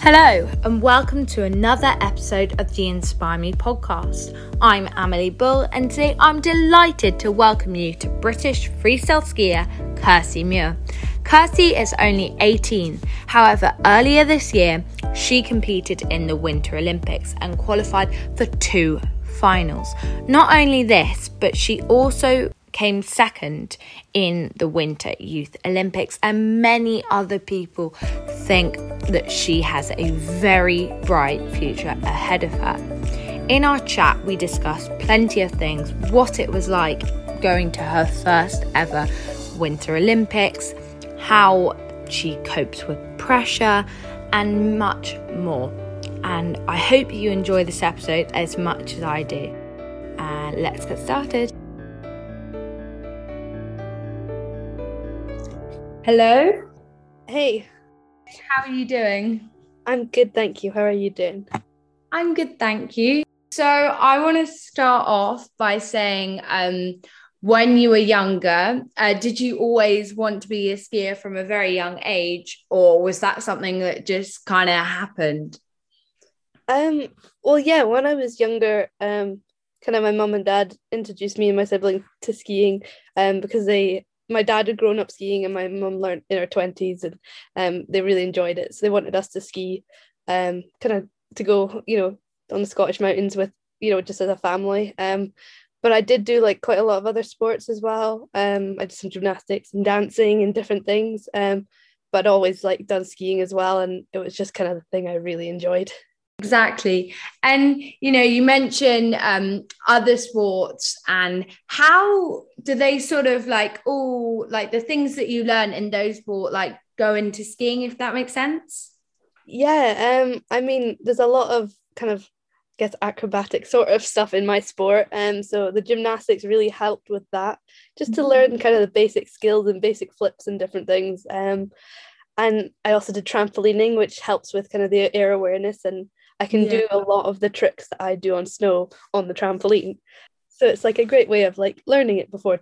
Hello, and welcome to another episode of the Inspire Me podcast. I'm Amelie Bull, and today I'm delighted to welcome you to British freestyle skier Kirsty Muir. Kirsty is only 18, however, earlier this year she competed in the Winter Olympics and qualified for two finals. Not only this, but she also came second in the Winter Youth Olympics, and many other people think that she has a very bright future ahead of her. In our chat, we discussed plenty of things what it was like going to her first ever Winter Olympics, how she copes with pressure, and much more. And I hope you enjoy this episode as much as I do. And let's get started. Hello. Hey. How are you doing? I'm good, thank you. How are you doing? I'm good, thank you. So I want to start off by saying, um, when you were younger, uh, did you always want to be a skier from a very young age, or was that something that just kind of happened? Um. Well, yeah. When I was younger, um, kind of my mum and dad introduced me and my sibling to skiing, um, because they my dad had grown up skiing and my mum learned in her 20s and um, they really enjoyed it. So they wanted us to ski um, kind of to go you know on the scottish mountains with you know just as a family. Um, but i did do like quite a lot of other sports as well. Um, i did some gymnastics and dancing and different things um, but always like done skiing as well. And it was just kind of the thing i really enjoyed Exactly. And, you know, you mentioned um, other sports and how do they sort of like, oh, like the things that you learn in those sports, like go into skiing, if that makes sense? Yeah. Um, I mean, there's a lot of kind of, I guess, acrobatic sort of stuff in my sport. Um, so the gymnastics really helped with that, just to learn mm-hmm. kind of the basic skills and basic flips and different things. Um, and I also did trampolining, which helps with kind of the air awareness and I can yeah. do a lot of the tricks that I do on snow on the trampoline. So it's like a great way of like learning it before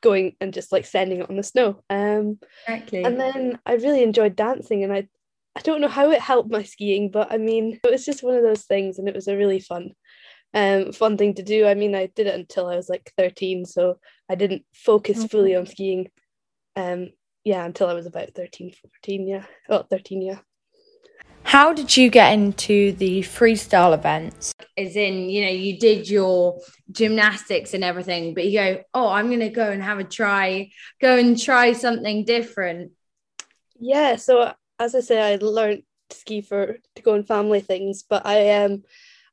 going and just like sending it on the snow. Um exactly. and then I really enjoyed dancing and I I don't know how it helped my skiing, but I mean it was just one of those things and it was a really fun um fun thing to do. I mean I did it until I was like 13, so I didn't focus fully on skiing. Um yeah, until I was about 13, 14, yeah. Oh, 13, yeah. How did you get into the freestyle events? As in, you know, you did your gymnastics and everything, but you go, oh, I'm going to go and have a try, go and try something different. Yeah. So, as I say, I learned to ski for to go on family things, but I um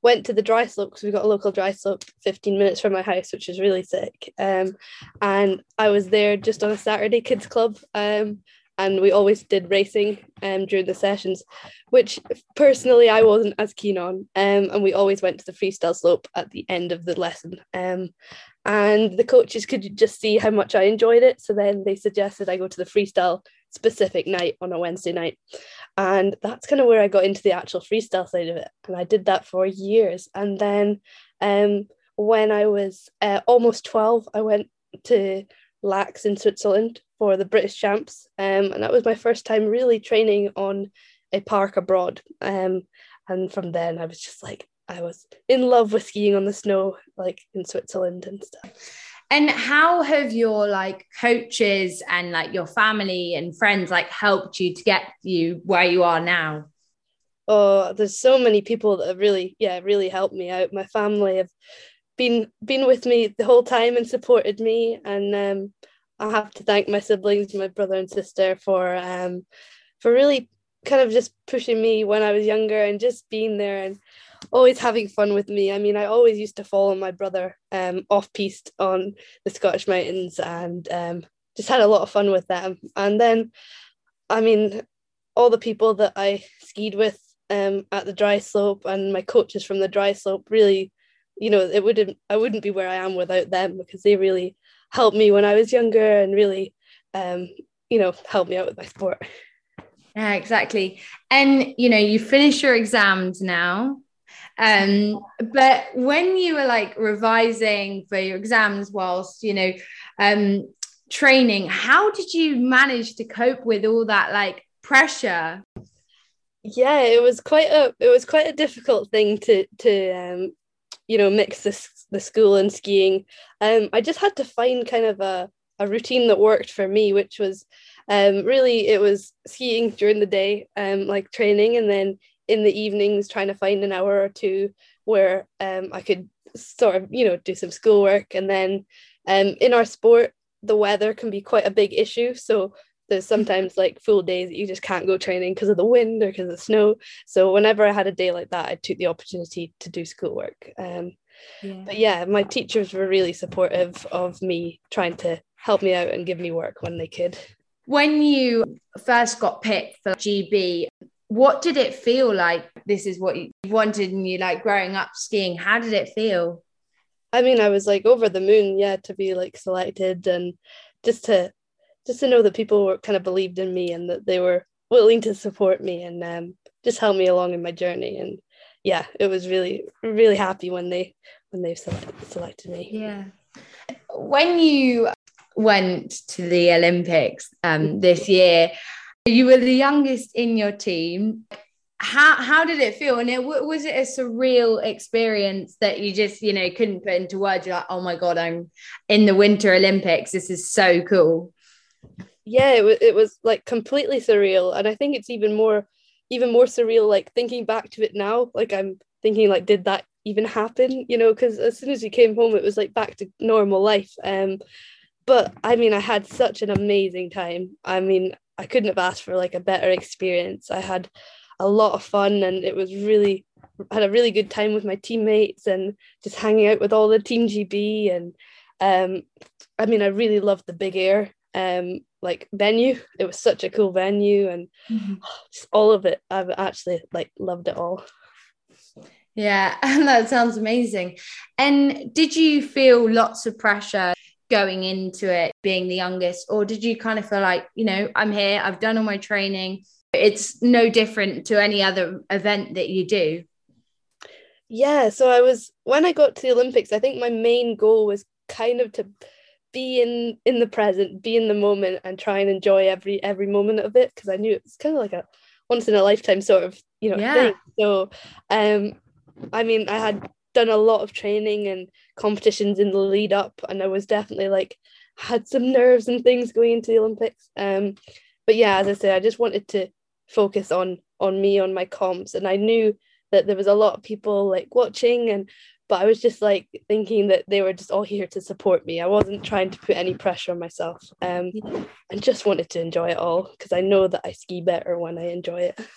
went to the dry slope because we got a local dry slope 15 minutes from my house, which is really sick. Um, and I was there just on a Saturday kids club. Um, and we always did racing um, during the sessions, which personally I wasn't as keen on. Um, and we always went to the freestyle slope at the end of the lesson. Um, and the coaches could just see how much I enjoyed it. So then they suggested I go to the freestyle specific night on a Wednesday night. And that's kind of where I got into the actual freestyle side of it. And I did that for years. And then um, when I was uh, almost 12, I went to Laax in Switzerland for the British Champs, um, and that was my first time really training on a park abroad. Um, and from then, I was just like, I was in love with skiing on the snow, like in Switzerland and stuff. And how have your like coaches and like your family and friends like helped you to get you where you are now? Oh, there's so many people that have really, yeah, really helped me out. My family have been been with me the whole time and supported me, and um, I have to thank my siblings, my brother and sister, for um, for really kind of just pushing me when I was younger and just being there and always having fun with me. I mean, I always used to follow my brother um, off piste on the Scottish mountains and um, just had a lot of fun with them. And then, I mean, all the people that I skied with um, at the dry slope and my coaches from the dry slope really, you know, it wouldn't I wouldn't be where I am without them because they really helped me when I was younger and really, um, you know, helped me out with my sport. Yeah, exactly. And you know, you finish your exams now. Um, but when you were like revising for your exams whilst, you know, um, training, how did you manage to cope with all that like pressure? Yeah, it was quite a it was quite a difficult thing to to um, you know mix this the school and skiing. Um, I just had to find kind of a a routine that worked for me, which was um, really it was skiing during the day, um, like training, and then in the evenings trying to find an hour or two where um, I could sort of you know do some schoolwork, and then um, in our sport the weather can be quite a big issue, so there's sometimes like full days that you just can't go training because of the wind or because of the snow. So whenever I had a day like that, I took the opportunity to do schoolwork. Um, yeah. But yeah, my teachers were really supportive of me trying to help me out and give me work when they could. When you first got picked for GB, what did it feel like? This is what you wanted, and you like growing up skiing. How did it feel? I mean, I was like over the moon, yeah, to be like selected and just to just to know that people were kind of believed in me and that they were willing to support me and um, just help me along in my journey. And yeah, it was really really happy when they when they selected, selected me. Yeah. When you went to the Olympics um, this year, you were the youngest in your team. How how did it feel? And it, was it a surreal experience that you just you know couldn't put into words? You're like, oh my god, I'm in the Winter Olympics. This is so cool. Yeah, it was it was like completely surreal, and I think it's even more even more surreal like thinking back to it now. Like I'm thinking like, did that even happen? You know, because as soon as we came home, it was like back to normal life. Um, but I mean, I had such an amazing time. I mean, I couldn't have asked for like a better experience. I had a lot of fun and it was really had a really good time with my teammates and just hanging out with all the team GB and um I mean I really loved the big air um like venue. It was such a cool venue and mm-hmm. all of it. I've actually like loved it all. Yeah And that sounds amazing. And did you feel lots of pressure going into it being the youngest? Or did you kind of feel like you know i'm here i've done all my training it's no different to any other event that you do? Yeah so i was when i got to the olympics i think my main goal was kind of to be in in the present be in the moment and try and enjoy every every moment of it because i knew it's kind of like a once in a lifetime sort of you know yeah. thing so um i mean i had done a lot of training and competitions in the lead up and I was definitely like had some nerves and things going into the Olympics. Um, but yeah, as I say, I just wanted to focus on on me on my comps and I knew that there was a lot of people like watching and but I was just like thinking that they were just all here to support me. I wasn't trying to put any pressure on myself. Um, and just wanted to enjoy it all because I know that I ski better when I enjoy it.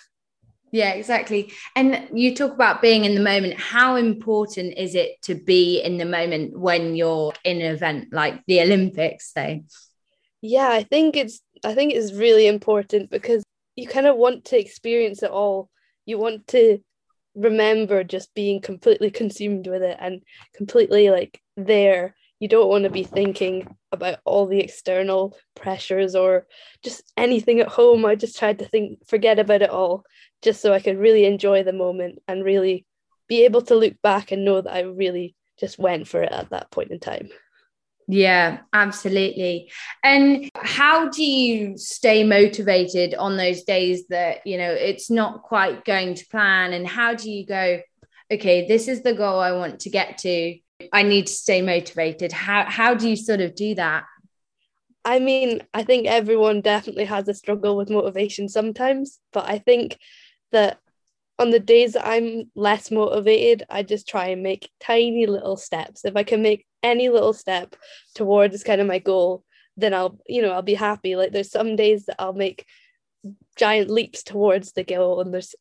Yeah, exactly. And you talk about being in the moment. How important is it to be in the moment when you're in an event like the Olympics, say? Yeah, I think it's I think it's really important because you kind of want to experience it all. You want to remember just being completely consumed with it and completely like there. You don't want to be thinking about all the external pressures or just anything at home. I just tried to think forget about it all just so I could really enjoy the moment and really be able to look back and know that I really just went for it at that point in time. Yeah, absolutely. And how do you stay motivated on those days that, you know, it's not quite going to plan? And how do you go, okay, this is the goal I want to get to. I need to stay motivated. How how do you sort of do that? I mean, I think everyone definitely has a struggle with motivation sometimes, but I think that on the days that I'm less motivated, I just try and make tiny little steps. If I can make any little step towards kind of my goal, then I'll, you know, I'll be happy. Like there's some days that I'll make giant leaps towards the goal, and there's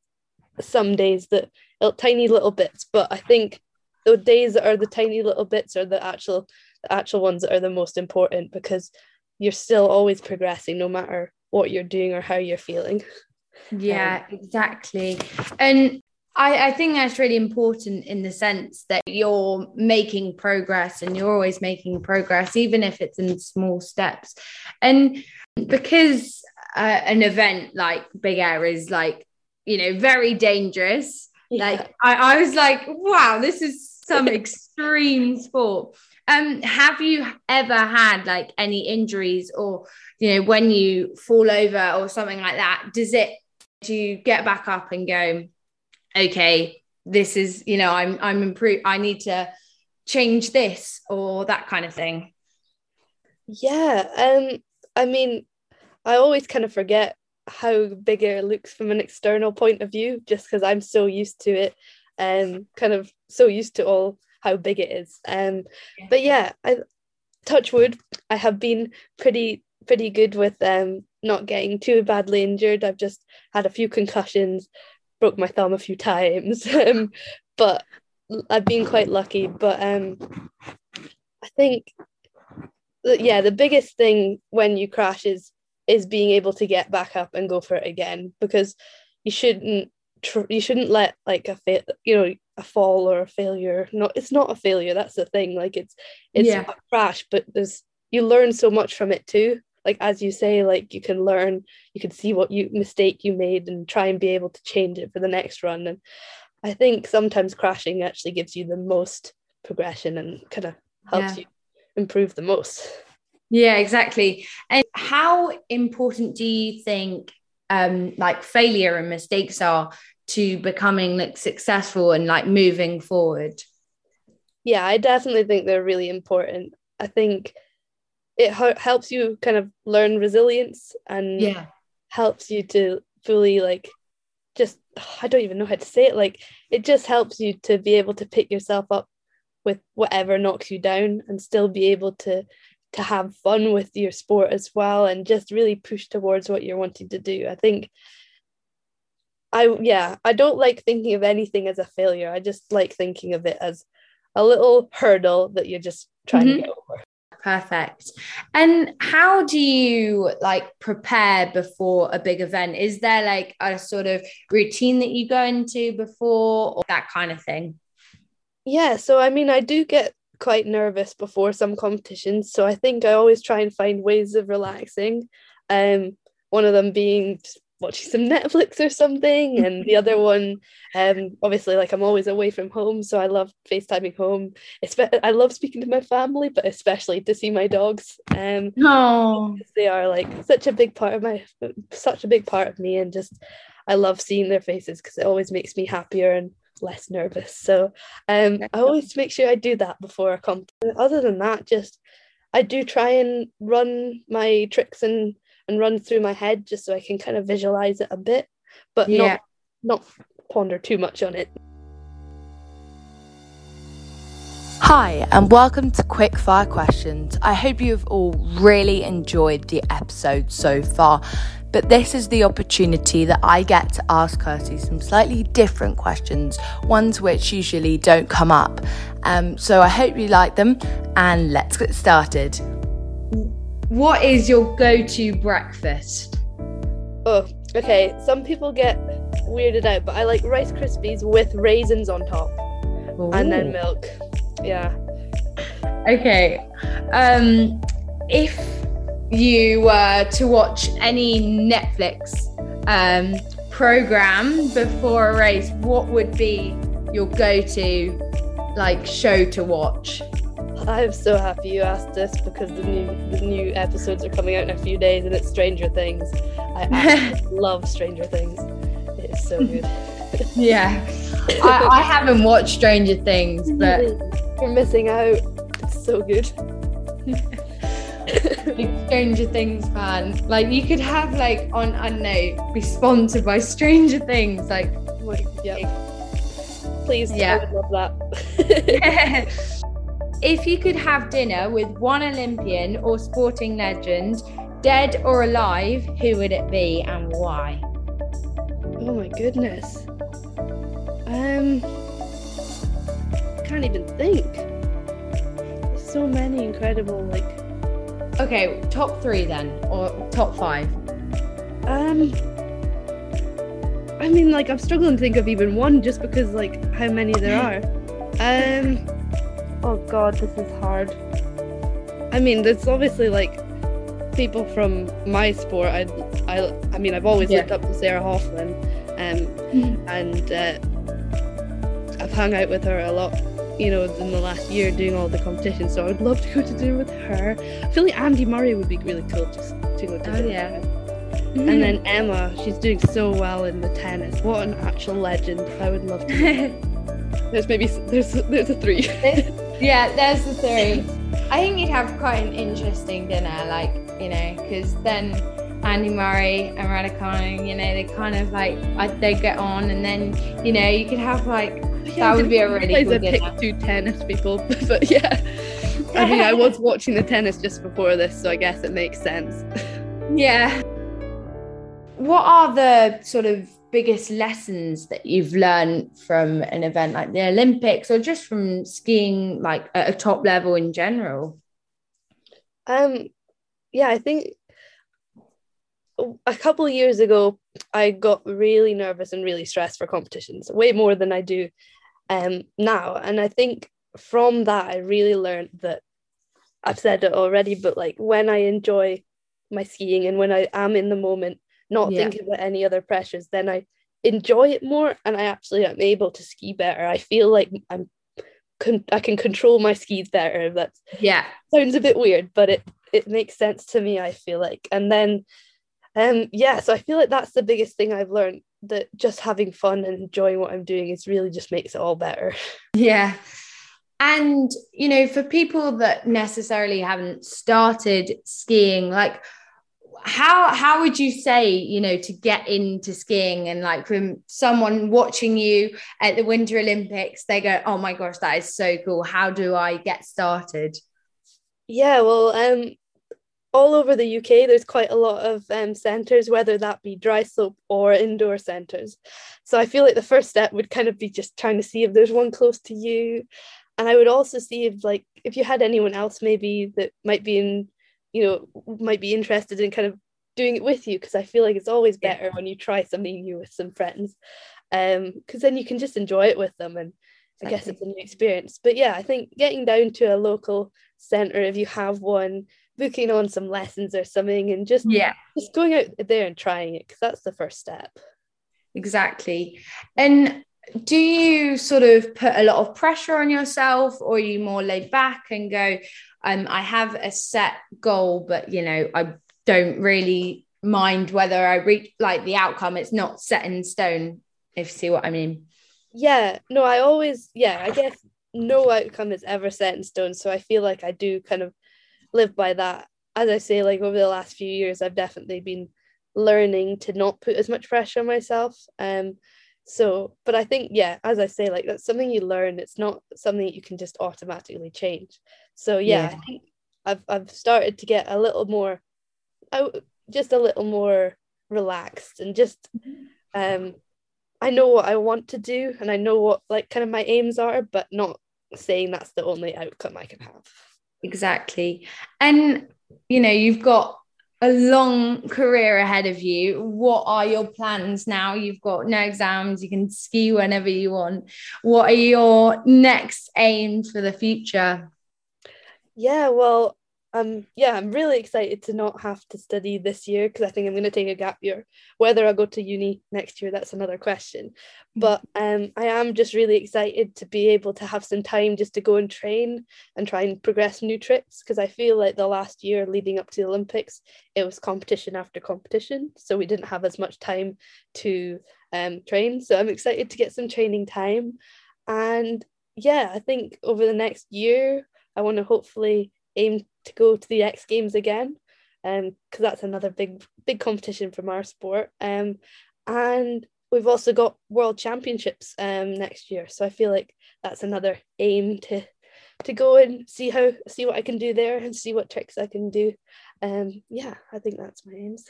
some days that uh, tiny little bits. But I think the days that are the tiny little bits are the actual the actual ones that are the most important because you're still always progressing no matter what you're doing or how you're feeling. Yeah, um, exactly. And I, I think that's really important in the sense that you're making progress and you're always making progress, even if it's in small steps. And because uh, an event like Big Air is like, you know, very dangerous, yeah. like I, I was like, wow, this is some extreme sport. Um, have you ever had like any injuries or you know when you fall over or something like that? Does it to get back up and go, okay, this is, you know, I'm I'm improved. I need to change this or that kind of thing. Yeah. Um, I mean, I always kind of forget how big it looks from an external point of view, just because I'm so used to it and um, kind of so used to all how big it is. Um, but yeah, I touch wood. I have been pretty pretty good with um not getting too badly injured. I've just had a few concussions, broke my thumb a few times, um, but I've been quite lucky. But um, I think that, yeah, the biggest thing when you crash is is being able to get back up and go for it again because you shouldn't tr- you shouldn't let like a fa- you know a fall or a failure not it's not a failure that's the thing like it's it's yeah. a crash but there's you learn so much from it too like as you say like you can learn you can see what you mistake you made and try and be able to change it for the next run. And i think sometimes crashing actually gives you the most progression and kind of helps yeah. you improve the most. Yeah exactly. And how important do you think um like failure and mistakes are to becoming like successful and like moving forward? Yeah i definitely think they're really important. I think it helps you kind of learn resilience and yeah helps you to fully like just i don't even know how to say it like it just helps you to be able to pick yourself up with whatever knocks you down and still be able to to have fun with your sport as well and just really push towards what you're wanting to do. I think I yeah, I don't like thinking of anything as a failure. I just like thinking of it as a little hurdle that you're just trying mm-hmm. to get over. Perfect. And how do you like prepare before a big event? Is there like a sort of routine that you go into before or that kind of thing? Yeah, so I mean, I do get quite nervous before some competitions. So I think I always try and find ways of relaxing. Um, one of them being watching some Netflix or something, and the other one, um, obviously, like I'm always away from home, so I love FaceTiming home. Espe- I love speaking to my family, but especially to see my dogs. Um, no, they are like such a big part of my, such a big part of me, and just I love seeing their faces because it always makes me happier and less nervous. So um, I always make sure I do that before a competition. Other than that, just I do try and run my tricks and and run through my head just so I can kind of visualize it a bit, but yeah. not not ponder too much on it. Hi, and welcome to Quick Fire Questions. I hope you've all really enjoyed the episode so far but this is the opportunity that I get to ask Kirsty some slightly different questions, ones which usually don't come up. Um, so I hope you like them, and let's get started. What is your go to breakfast? Oh, okay. Some people get weirded out, but I like Rice Krispies with raisins on top Ooh. and then milk. Yeah. Okay. Um, if you were to watch any Netflix um, program before a race, what would be your go-to like show to watch? I'm so happy you asked this because the new the new episodes are coming out in a few days, and it's Stranger Things. I love Stranger Things. It is so good. yeah, I, I haven't watched Stranger Things, but you're missing out. It's so good. Stranger Things fan. Like you could have like on don't be sponsored by Stranger Things. Like, yeah. Please, yeah. I would love that. If you could have dinner with one Olympian or sporting legend, dead or alive, who would it be and why? Oh my goodness. Um can't even think. There's so many incredible like Okay, top three then, or top five? Um, I mean, like, I'm struggling to think of even one just because, like, how many there are. Um, oh god, this is hard. I mean, there's obviously like people from my sport. I, I, I mean, I've always yeah. looked up to Sarah Hoefflin, um, and uh, I've hung out with her a lot you know, in the last year doing all the competitions. So I would love to go to dinner with her. I feel like Andy Murray would be really cool just to go to oh, dinner. yeah. Mm-hmm. And then Emma, she's doing so well in the tennis. What an actual legend! I would love to. there's maybe there's there's a three. Yeah, there's the three. I think you'd have quite an interesting dinner, like you know, because then Andy Murray and Raducanu, you know, they kind of like they get on, and then you know you could have like yeah, that would be a really good dinner. Pick two tennis people, but yeah. I mean, I was watching the tennis just before this, so I guess it makes sense. yeah. What are the sort of biggest lessons that you've learned from an event like the Olympics or just from skiing like at a top level in general? Um yeah, I think a couple years ago I got really nervous and really stressed for competitions, way more than I do um now. And I think from that, I really learned that I've said it already, but like when I enjoy my skiing and when I am in the moment, not yeah. thinking about any other pressures, then I enjoy it more and I actually am able to ski better. I feel like I'm con- I can control my skis better. That yeah sounds a bit weird, but it it makes sense to me. I feel like, and then um yeah, so I feel like that's the biggest thing I've learned that just having fun and enjoying what I'm doing is really just makes it all better. Yeah. And, you know, for people that necessarily haven't started skiing, like, how how would you say you know to get into skiing and like from someone watching you at the winter olympics they go oh my gosh that is so cool. How do i get started? Yeah well um all over the uk there's quite a lot of um, centres whether that be dry slope or indoor centres. So i feel like the first step would kind of be just trying to see if there's one close to you. And I would also see if like if you had anyone else maybe that might be in you know might be interested in kind of doing it with you because I feel like it's always better yeah. when you try something new with some friends um because then you can just enjoy it with them and exactly. I guess it's a new experience but yeah I think getting down to a local center if you have one booking on some lessons or something and just yeah just going out there and trying it because that's the first step exactly and do you sort of put a lot of pressure on yourself or are you more laid back and go um, i have a set goal but you know i don't really mind whether i reach like the outcome. It's not set in stone if you see what i mean. Yeah no i always yeah i guess no outcome is ever set in stone so i feel like i do kind of live by that. As i say like over the last few years i've definitely been learning to not put as much pressure on myself um so but i think yeah as i say like that's something you learn. It's not something you can just automatically change so yeah, yeah. i think i've i've started to get a little more just a little more relaxed and just um i know what i want to do and i know what like kind of my aims are but not saying that's the only outcome i can have exactly and you know you've got a long career ahead of you. What are your plans now? You've got no exams, you can ski whenever you want. What are your next aims for the future? Yeah, well, um yeah i'm really excited to not have to study this year because i think i'm going to take a gap year. Whether i go to uni next year that's another question. Mm. but um i am just really excited to be able to have some time just to go and train and try and progress new tricks because i feel like the last year leading up to the olympics it was competition after competition so we didn't have as much time to um train. So i'm excited to get some training time. And yeah i think over the next year i want to hopefully aim to go to the X Games again, um, because that's another big big competition from our sport. Um, and we've also got World Championships um next year, so I feel like that's another aim to to go and see how see what I can do there and see what tricks I can do. Um, yeah, I think that's my aims.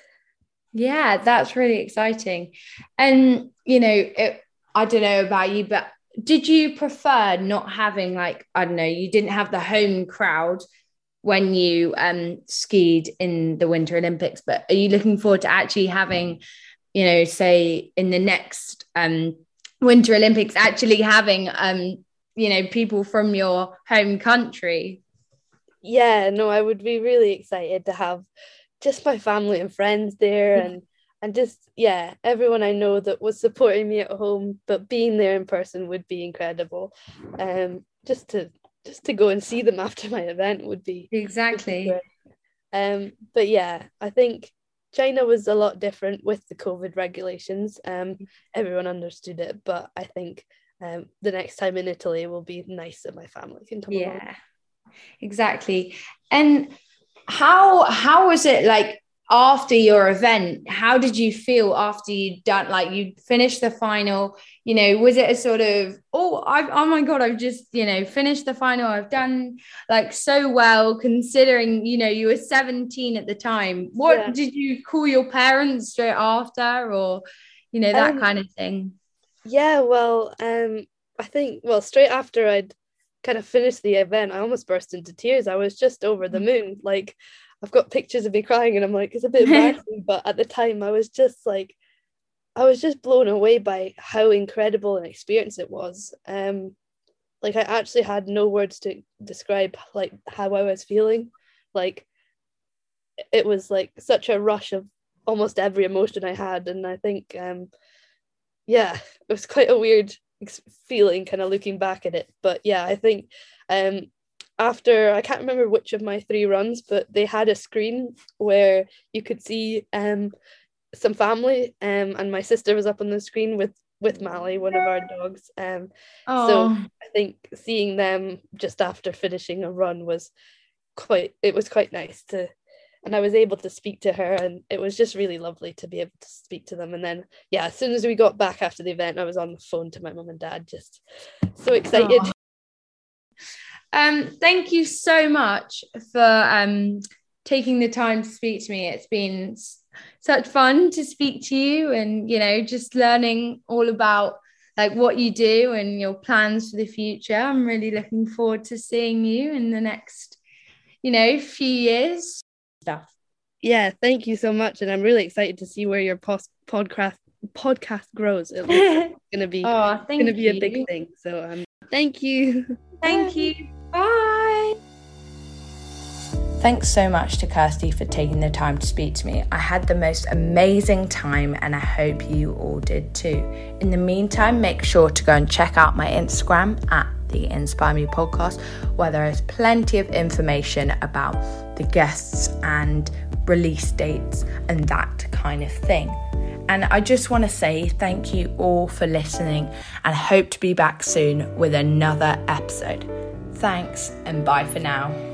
Yeah, that's really exciting. And you know, it, I don't know about you, but did you prefer not having like I don't know, you didn't have the home crowd when you um, skied in the Winter Olympics, but are you looking forward to actually having, you know, say in the next um, Winter Olympics, actually having, um, you know, people from your home country? Yeah, no, I would be really excited to have just my family and friends there and and just yeah everyone i know that was supporting me at home but being there in person would be incredible um just to just to go and see them after my event would be exactly um but yeah i think China was a lot different with the COVID regulations. Um, everyone understood it, but I think um, the next time in Italy will be nice that my family can come. Yeah, along. exactly. And how how was it like after your event how did you feel after you'd done like you finished the final? You know was it a sort of oh I've oh my god I've just you know finished the final. I've done like so well considering you know you were 17 at the time. What yeah. did you call your parents straight after or you know that um, kind of thing? yeah well um I think well straight after I'd kind of finished the event I almost burst into tears. I was just over the mm. moon. Like I've got pictures of me crying and I'm like, it's a bit embarrassing. but at the time, I was just like, I was just blown away by how incredible an experience it was. Um, like I actually had no words to describe like how I was feeling. Like it was like such a rush of almost every emotion I had, and I think, um, yeah, it was quite a weird feeling, kind of looking back at it. But yeah, I think um, after I can't remember which of my three runs, but they had a screen where you could see um some family um and my sister was up on the screen with with Mally, one of our dogs. Um so I think seeing them just after finishing a run was quite it was quite nice to and I was able to speak to her and it was just really lovely to be able to speak to them. And then yeah as soon as we got back after the event I was on the phone to my mum and dad just so excited um, thank you so much for um, taking the time to speak to me. It's been such fun to speak to you and, you know, just learning all about like what you do and your plans for the future. I'm really looking forward to seeing you in the next, you know, few years. Stuff. Yeah, thank you so much. And I'm really excited to see where your post- podcast podcast grows. It's going to be oh, going to be a big thing. So um, thank you. Thank you. Bye. Thanks so much to Kirsty for taking the time to speak to me. I had the most amazing time and I hope you all did too. In the meantime, make sure to go and check out my Instagram at the Inspire Me podcast, where there is plenty of information about the guests and release dates and that kind of thing. And I just want to say thank you all for listening and hope to be back soon with another episode. Thanks and bye for now.